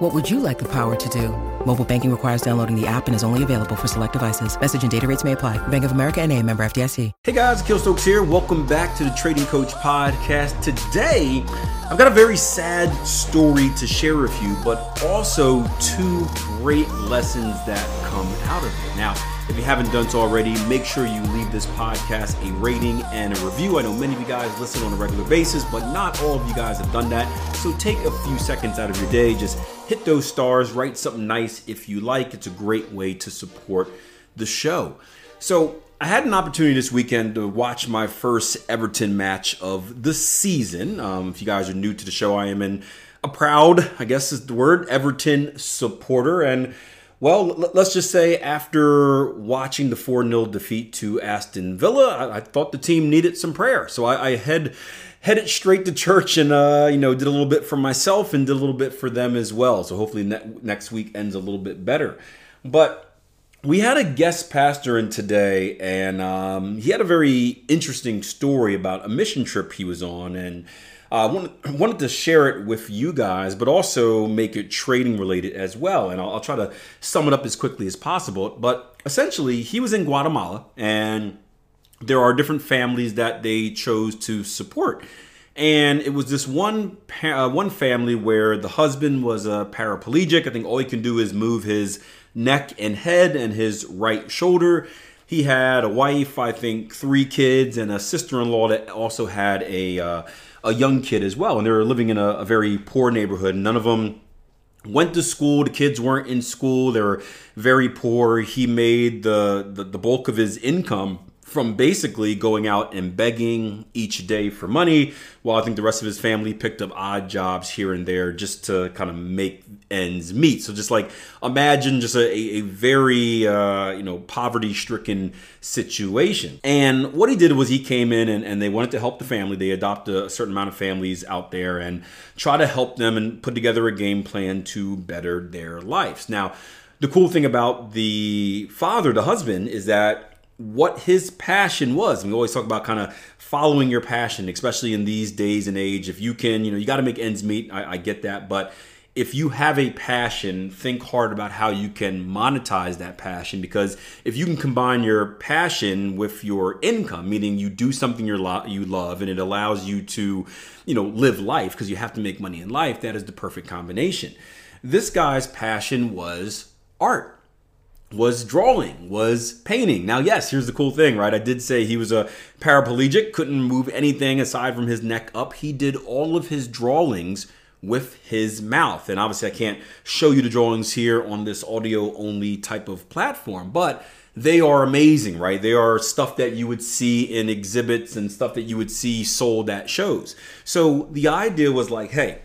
What would you like the power to do? Mobile banking requires downloading the app and is only available for select devices. Message and data rates may apply. Bank of America and a member FDIC. Hey guys, Akil Stokes here. Welcome back to the Trading Coach Podcast. Today, I've got a very sad story to share with you, but also two great lessons that come out of it. Now, if you haven't done so already, make sure you leave this podcast a rating and a review. I know many of you guys listen on a regular basis, but not all of you guys have done that. So take a few seconds out of your day, just hit those stars, write something nice if you like. It's a great way to support the show. So, I had an opportunity this weekend to watch my first Everton match of the season. Um, if you guys are new to the show, I am in a proud, I guess is the word, Everton supporter. And well, let's just say after watching the 4 0 defeat to Aston Villa, I, I, thought the team needed some prayer. So I, I head, headed straight to church and, uh, you know, did a little bit for myself and did a little bit for them as well. So hopefully ne- next week ends a little bit better. But we had a guest pastor in today, and um, he had a very interesting story about a mission trip he was on, and I uh, wanted, wanted to share it with you guys, but also make it trading related as well. And I'll, I'll try to sum it up as quickly as possible. But essentially, he was in Guatemala, and there are different families that they chose to support. And it was this one uh, one family where the husband was a paraplegic. I think all he can do is move his neck and head and his right shoulder. He had a wife, I think, three kids, and a sister-in-law that also had a uh, a young kid as well. And they were living in a, a very poor neighborhood. None of them went to school. The kids weren't in school. They were very poor. He made the, the, the bulk of his income from basically going out and begging each day for money, while I think the rest of his family picked up odd jobs here and there just to kind of make ends meet. So just like imagine just a, a very uh, you know poverty stricken situation. And what he did was he came in and, and they wanted to help the family. They adopt a certain amount of families out there and try to help them and put together a game plan to better their lives. Now. The cool thing about the father, the husband, is that what his passion was. And we always talk about kind of following your passion, especially in these days and age. If you can, you know, you got to make ends meet. I, I, get that. But if you have a passion, think hard about how you can monetize that passion. Because if you can combine your passion with your income, meaning you do something you lo- you love and it allows you to, you know, live life because you have to make money in life, that is the perfect combination. This guy's passion was art was drawing, was painting. Now, yes, here's the cool thing, right? I did say he was a paraplegic, couldn't move anything aside from his neck up. He did all of his drawings with his mouth. And obviously, I can't show you the drawings here on this audio only type of platform, but they are amazing, right? They are stuff that you would see in exhibits and stuff that you would see sold at shows. So the idea was like, hey,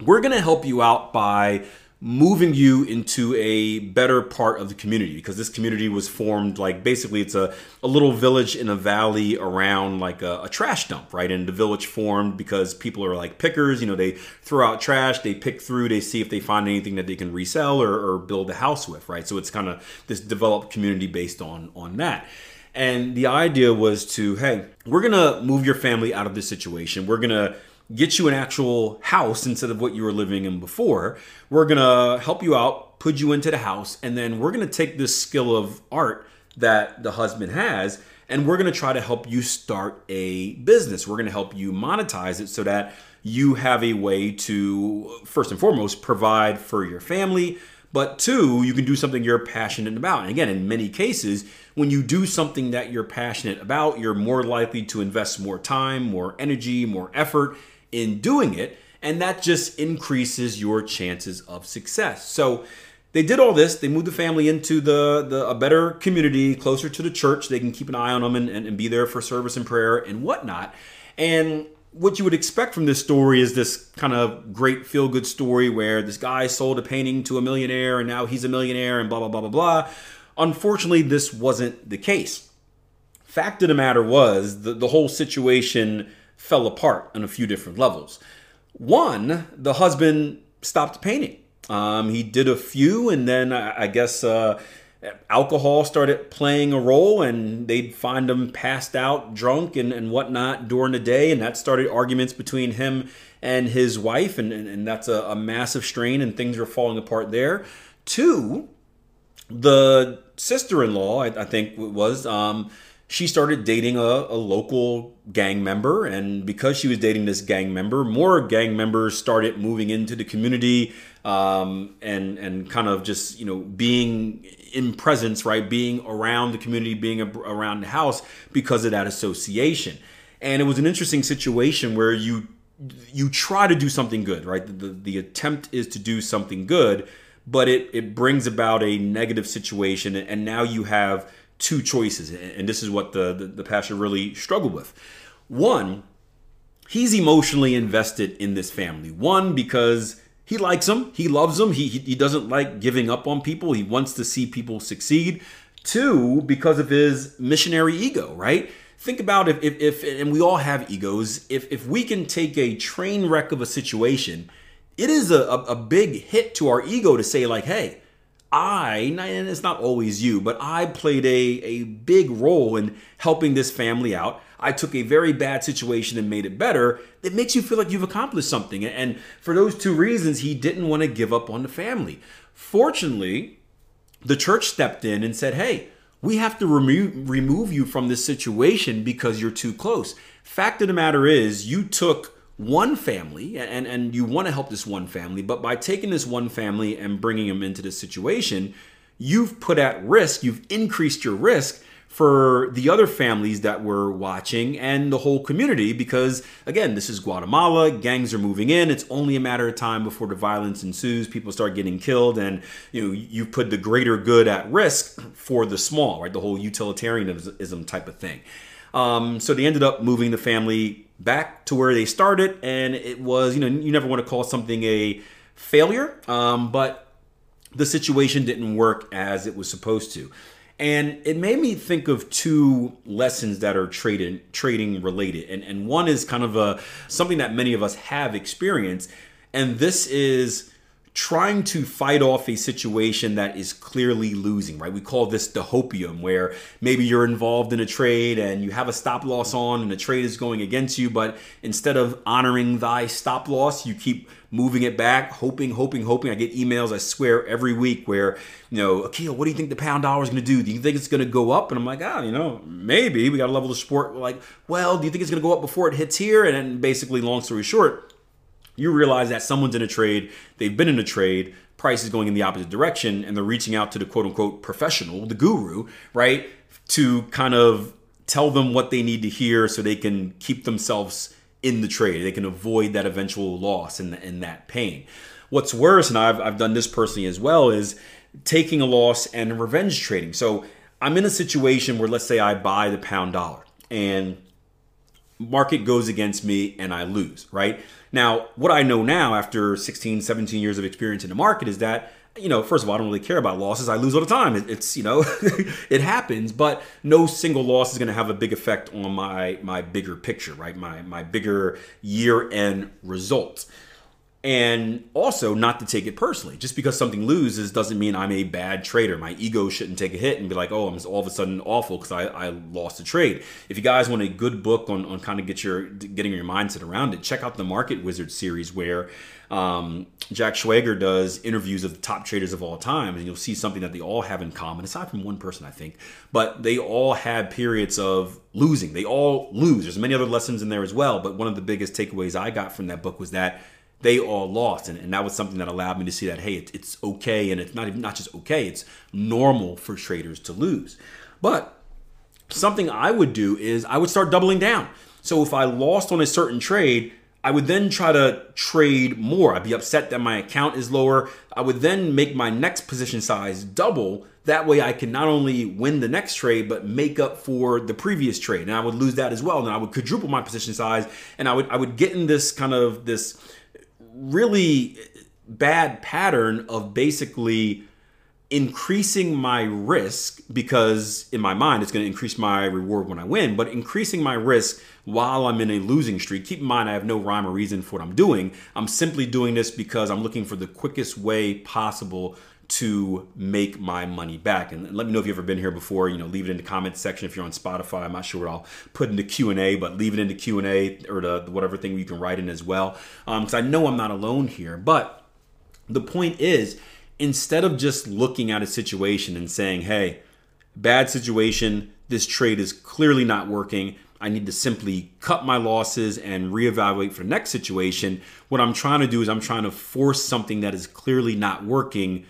we're going to help you out by moving you into a better part of the community because this community was formed like basically it's a, a little village in a valley around like a, a, trash dump right? And the village formed because people are like pickers you know they throw out trash they pick through they see if they find anything that they can resell or, or build a house with right? So it's kind of this developed community based on on that. And the idea was to hey we're gonna move your family out of this situation. We're gonna get you an actual house instead of what you were living in before. We're gonna help you out, put you into the house, and then we're gonna take this skill of art that the husband has and we're gonna try to help you start a business. We're gonna help you monetize it so that you have a way to, first and foremost, provide for your family, but two, you can do something you're passionate about. And again, in many cases, when you do something that you're passionate about, you're more likely to invest more time, more energy, more effort in doing it, and that just increases your chances of success. So they did all this. They moved the family into the, the a better community, closer to the church. They can keep an eye on them and, and, and be there for service and prayer and whatnot. And what you would expect from this story is this kind of great feel good story where this guy sold a painting to a millionaire and now he's a millionaire and blah, blah, blah, blah, blah. Unfortunately, this wasn't the case fact of the matter was the, the whole situation fell apart on a few different levels. One, the husband stopped painting. Um, he did a few, and then I, I guess uh, alcohol started playing a role, and they'd find him passed out, drunk, and, and whatnot during the day, and that started arguments between him and his wife, and, and, and that's a, a massive strain, and things are falling apart there. Two, the sister-in-law, I, I think it was. Um, she started dating a, a, local gang member. And because she was dating this gang member, more gang members started moving into the community um, and, and kind of just, you know, being in presence, right? Being around the community, being around the house because of that association. And it was an interesting situation where you you try to do something good, right? The, the, the attempt is to do something good, but it, it brings about a negative situation. And now you have two choices, and this is what the, the, the pastor really struggled with. One, he's emotionally invested in this family. One, because he likes them, he loves them, he, he doesn't like giving up on people, he wants to see people succeed. Two, because of his missionary ego, right? Think about if, if, if and we all have egos, if, if we can take a train wreck of a situation, it is a, a, a big hit to our ego to say, like, hey, I, and it's not always you, but I played a, a big role in helping this family out. I took a very bad situation and made it better. It makes you feel like you've accomplished something. And for those two reasons, he didn't want to give up on the family. Fortunately, the church stepped in and said, hey, we have to remove, remove you from this situation because you're too close. Fact of the matter is, you took one family and, and you want to help this one family, but by taking this one family and bringing them into this situation, you've put at risk, you've increased your risk for the other families that were watching and the whole community because again this is guatemala gangs are moving in it's only a matter of time before the violence ensues people start getting killed and you know you put the greater good at risk for the small right the whole utilitarianism type of thing. Um, so they ended up moving the family back to where they started, and it was you know you never want to call something a failure, um, but the situation didn't work as it was supposed to. And it made me think of two lessons that are trading trading related. And, and one is kind of a something that many of us have experienced. And this is trying to fight off a situation that is clearly losing, right? We call this the hopium, where maybe you're involved in a trade and you have a stop loss on and the trade is going against you, but instead of honoring thy stop loss, you keep moving it back, hoping, hoping, hoping. I get emails, I swear, every week where, you know, Akil, what do you think the pound dollar is going to do? Do you think it's going to go up? And I'm like, ah, you know, maybe. We got a level of support. We're like, well, do you think it's going to go up before it hits here? And basically, long story short, you realize that someone's in a trade, they've been in a trade, price is going in the opposite direction, and they're reaching out to the quote unquote professional, the guru, right, to kind of tell them what they need to hear so they can keep themselves in the trade. They can avoid that eventual loss and, and that pain. What's worse, and I've, I've done this personally as well, is taking a loss and revenge trading. So I'm in a situation where, let's say, I buy the pound dollar and market goes against me and I lose, right? Now, what I know now after 16, 17 years of experience in the market is that you know, first of all, I don't really care about losses. I lose all the time. It's you know, it happens, but no single loss is going to have a big effect on my my bigger picture, right? My my bigger year end results and also not to take it personally. Just because something loses doesn't mean I'm a bad trader. My ego shouldn't take a hit and be like, oh, I'm all of a sudden awful because I, I lost a trade. If you guys want a good book on, on kind of get your getting your mindset around it, check out the Market Wizard series where um, Jack Schwager does interviews of the top traders of all time, and you'll see something that they all have in common, aside from one person, I think. But they all had periods of losing. They all lose. There's many other lessons in there as well. But one of the biggest takeaways I got from that book was that they all lost. And, and that was something that allowed me to see that, hey, it, it's okay. And it's not even not just okay, it's normal for traders to lose. But something I would do is I would start doubling down. So if I lost on a certain trade, I would then try to trade more. I'd be upset that my account is lower. I would then make my next position size double. That way I can not only win the next trade, but make up for the previous trade. And I would lose that as well. And I would quadruple my position size. And I would I would get in this kind of this really bad pattern of basically increasing my risk because in my mind it's going to increase my reward when I win, but increasing my risk while I'm in a losing streak. Keep in mind, I have no rhyme or reason for what I'm doing. I'm simply doing this because I'm looking for the quickest way possible to make my money back. And let me know if you've ever been here before. You know, leave it in the comments section if you're on Spotify. I'm not sure what I'll put in the Q and A, but leave it in the Q and A or the, whatever thing you can write in as well, because um, I know I'm not alone here. But the point is instead of just looking at a situation and saying, hey, bad situation, this trade is clearly not working. I need to simply cut my losses and reevaluate for the next situation. What I'm trying to do is I'm trying to force something that is clearly not working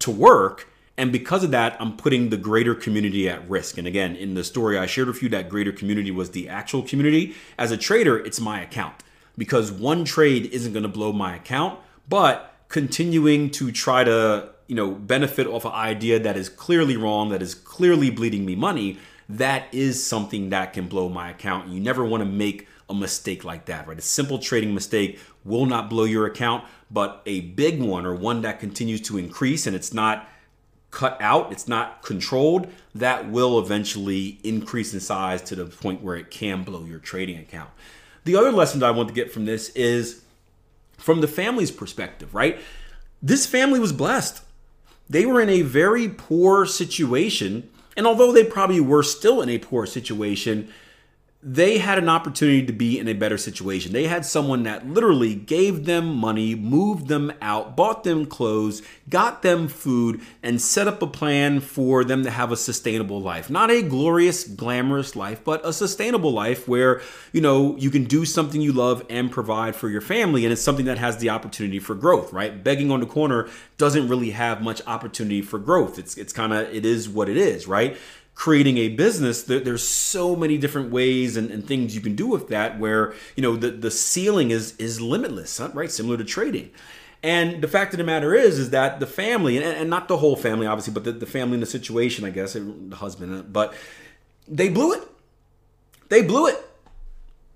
to work. And because of that, I'm putting the greater community at risk. And again, in the story I shared with you, that greater community was the actual community. As a trader, it's my account because one trade isn't going to blow my account, but continuing to try to you know benefit off an idea that is clearly wrong that is clearly bleeding me money that is something that can blow my account you never want to make a mistake like that right a simple trading mistake will not blow your account but a big one or one that continues to increase and it's not cut out it's not controlled that will eventually increase in size to the point where it can blow your trading account the other lesson that i want to get from this is from the family's perspective, right? This family was blessed. They were in a very poor situation. And although they probably were still in a poor situation, they had an opportunity to be in a better situation. They had someone that literally gave them money, moved them out, bought them clothes, got them food, and set up a plan for them to have a sustainable life. Not a glorious, glamorous life, but a sustainable life where, you know, you can do something you love and provide for your family. And it's something that has the opportunity for growth, right? Begging on the corner doesn't really have much opportunity for growth. It's, it's kind of, it is what it is, right? Creating a business there, there's so many different ways and, and, things you can do with that where you know the, the ceiling is is limitless right? Similar to trading. And the fact of the matter is is that the family and, and not the whole family obviously but the, the family in the situation i guess the husband uh, but they blew it. They blew it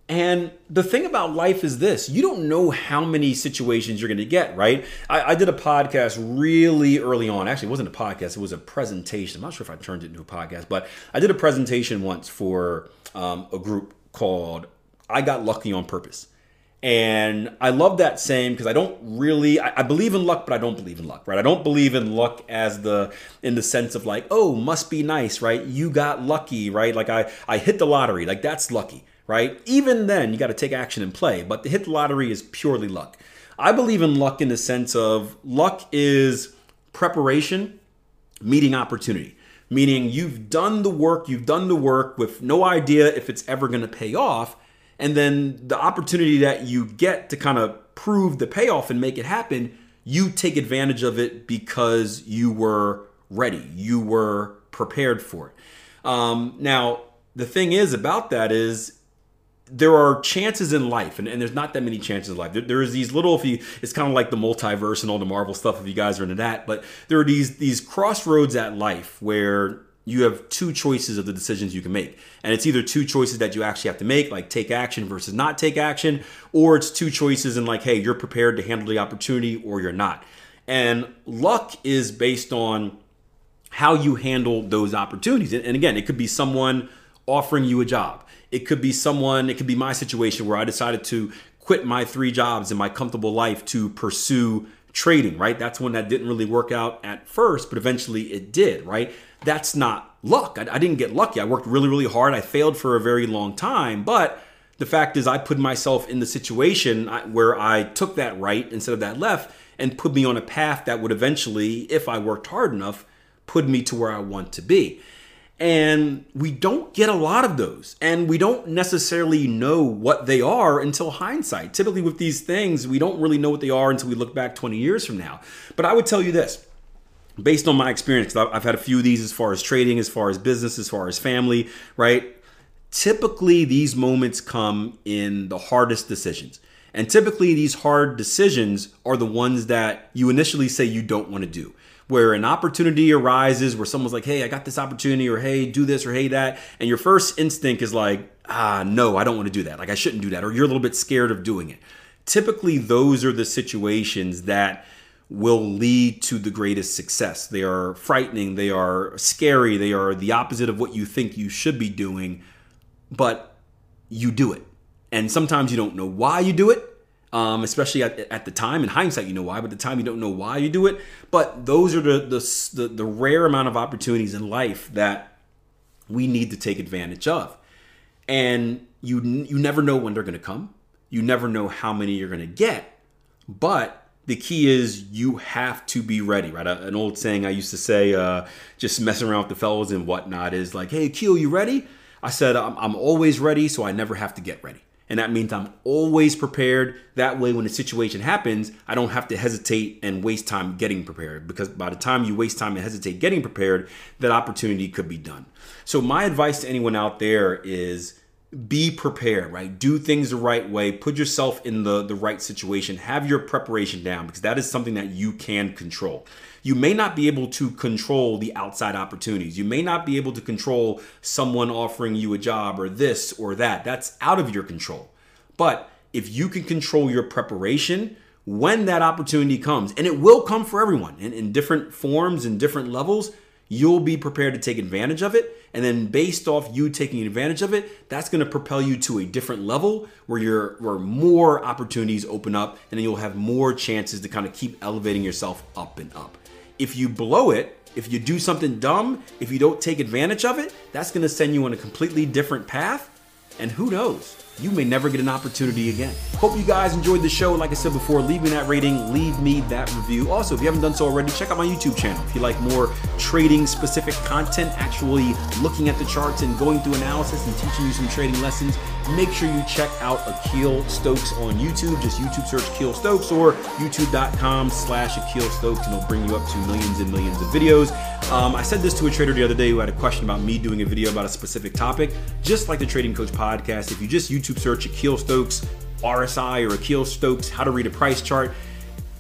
and the thing about life is this you don't know how many situations you're going to get, right? I, I, did a podcast really early on. Actually, it wasn't a podcast, it was a presentation. I'm not sure if I turned it into a podcast, but I did a presentation once for um, a group called I Got Lucky on Purpose. And I love that saying because I don't really I, I, believe in luck, but I don't believe in luck, right? I don't believe in luck as the in the sense of like, oh, must be nice, right? You got lucky, right? Like I I hit the lottery, like that's lucky right? Even then, you got to take action and play. But to hit the lottery is purely luck. I believe in luck in the sense of luck is preparation meeting opportunity. Meaning you've done the work, you've done the work with no idea if it's ever going to pay off. And then the opportunity that you get to kind of prove the payoff and make it happen, you take advantage of it because you were ready, you were prepared for it. Um, now, the thing is about that is there are chances in life, and, and there's not that many chances in life. There, there's these little, if you, it's kind of like the multiverse and all the Marvel stuff. If you guys are into that, but there are these these crossroads at life where you have two choices of the decisions you can make, and it's either two choices that you actually have to make, like take action versus not take action, or it's two choices and like, hey, you're prepared to handle the opportunity or you're not. And luck is based on how you handle those opportunities. And again, it could be someone offering you a job it could be someone, it could be my situation where I decided to quit my three jobs in my comfortable life to pursue trading, right? That's one that didn't really work out at first, but eventually it did, right? That's not luck. I, I, didn't get lucky. I worked really, really hard. I failed for a very long time, but the fact is, I put myself in the situation where I took that right instead of that left and put me on a path that would eventually, if I worked hard enough, put me to where I want to be. And we don't get a lot of those. And we don't necessarily know what they are until hindsight. Typically, with these things, we don't really know what they are until we look back 20 years from now. But I would tell you this based on my experience, I've had a few of these as far as trading, as far as business, as far as family, right? Typically, these moments come in the hardest decisions. And typically, these hard decisions are the ones that you initially say you don't want to do where an opportunity arises where someone's like, hey, I got this opportunity, or hey, do this, or hey, that. And your first instinct is like, ah, no, I don't want to do that. Like, I shouldn't do that. Or you're a little bit scared of doing it. Typically, those are the situations that will lead to the greatest success. They are frightening, they are scary, they are the opposite of what you think you should be doing, but you do it. And sometimes you don't know why you do it, um, especially at, at the time. In hindsight, you know why, but at the time you don't know why you do it. But those are the, the, the, the rare amount of opportunities in life that we need to take advantage of. And you, you never know when they're going to come. You never know how many you're going to get. But the key is you have to be ready, right? An old saying I used to say, uh, just messing around with the fellows and whatnot, is like, hey, Keel, you ready? I said, I'm, I'm always ready, so I never have to get ready. And that means I'm always prepared. That way, when a situation happens, I don't have to hesitate and waste time getting prepared because by the time you waste time and hesitate getting prepared, that opportunity could be done. So, my advice to anyone out there is be prepared, right? Do things the right way, put yourself in the, the right situation, have your preparation down because that is something that you can control. You may not be able to control the outside opportunities. You may not be able to control someone offering you a job or this or that. That's out of your control. But if you can control your preparation, when that opportunity comes, and it will come for everyone in, in different forms and different levels, you'll be prepared to take advantage of it. And then based off you taking advantage of it, that's going to propel you to a different level where you're where more opportunities open up and then you'll have more chances to kind of keep elevating yourself up and up. If you blow it, if you do something dumb, if you don't take advantage of it, that's going to send you on a completely different path. And who knows? You may never get an opportunity again. Hope you guys enjoyed the show. Like I said before, leave me that rating, leave me that review. Also, if you haven't done so already, check out my YouTube channel. If you like more trading specific content, actually looking at the charts and going through analysis and teaching you some trading lessons, make sure you check out Akil Stokes on YouTube. Just YouTube search Akil Stokes or youtube.com slash Akil Stokes and it'll bring you up to millions and millions of videos. Um, I said this to a trader the other day who had a question about me doing a video about a specific topic. Just like the Trading Coach podcast, if you just YouTube search Akil Stokes RSI or Akil Stokes how to read a price chart,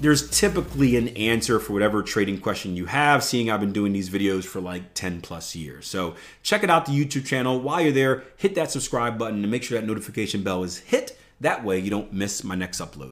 there's typically an answer for whatever trading question you have, seeing I've been doing these videos for like 10 plus years. So check it out, the YouTube channel. While you're there, hit that subscribe button and make sure that notification bell is hit. That way you don't miss my next upload.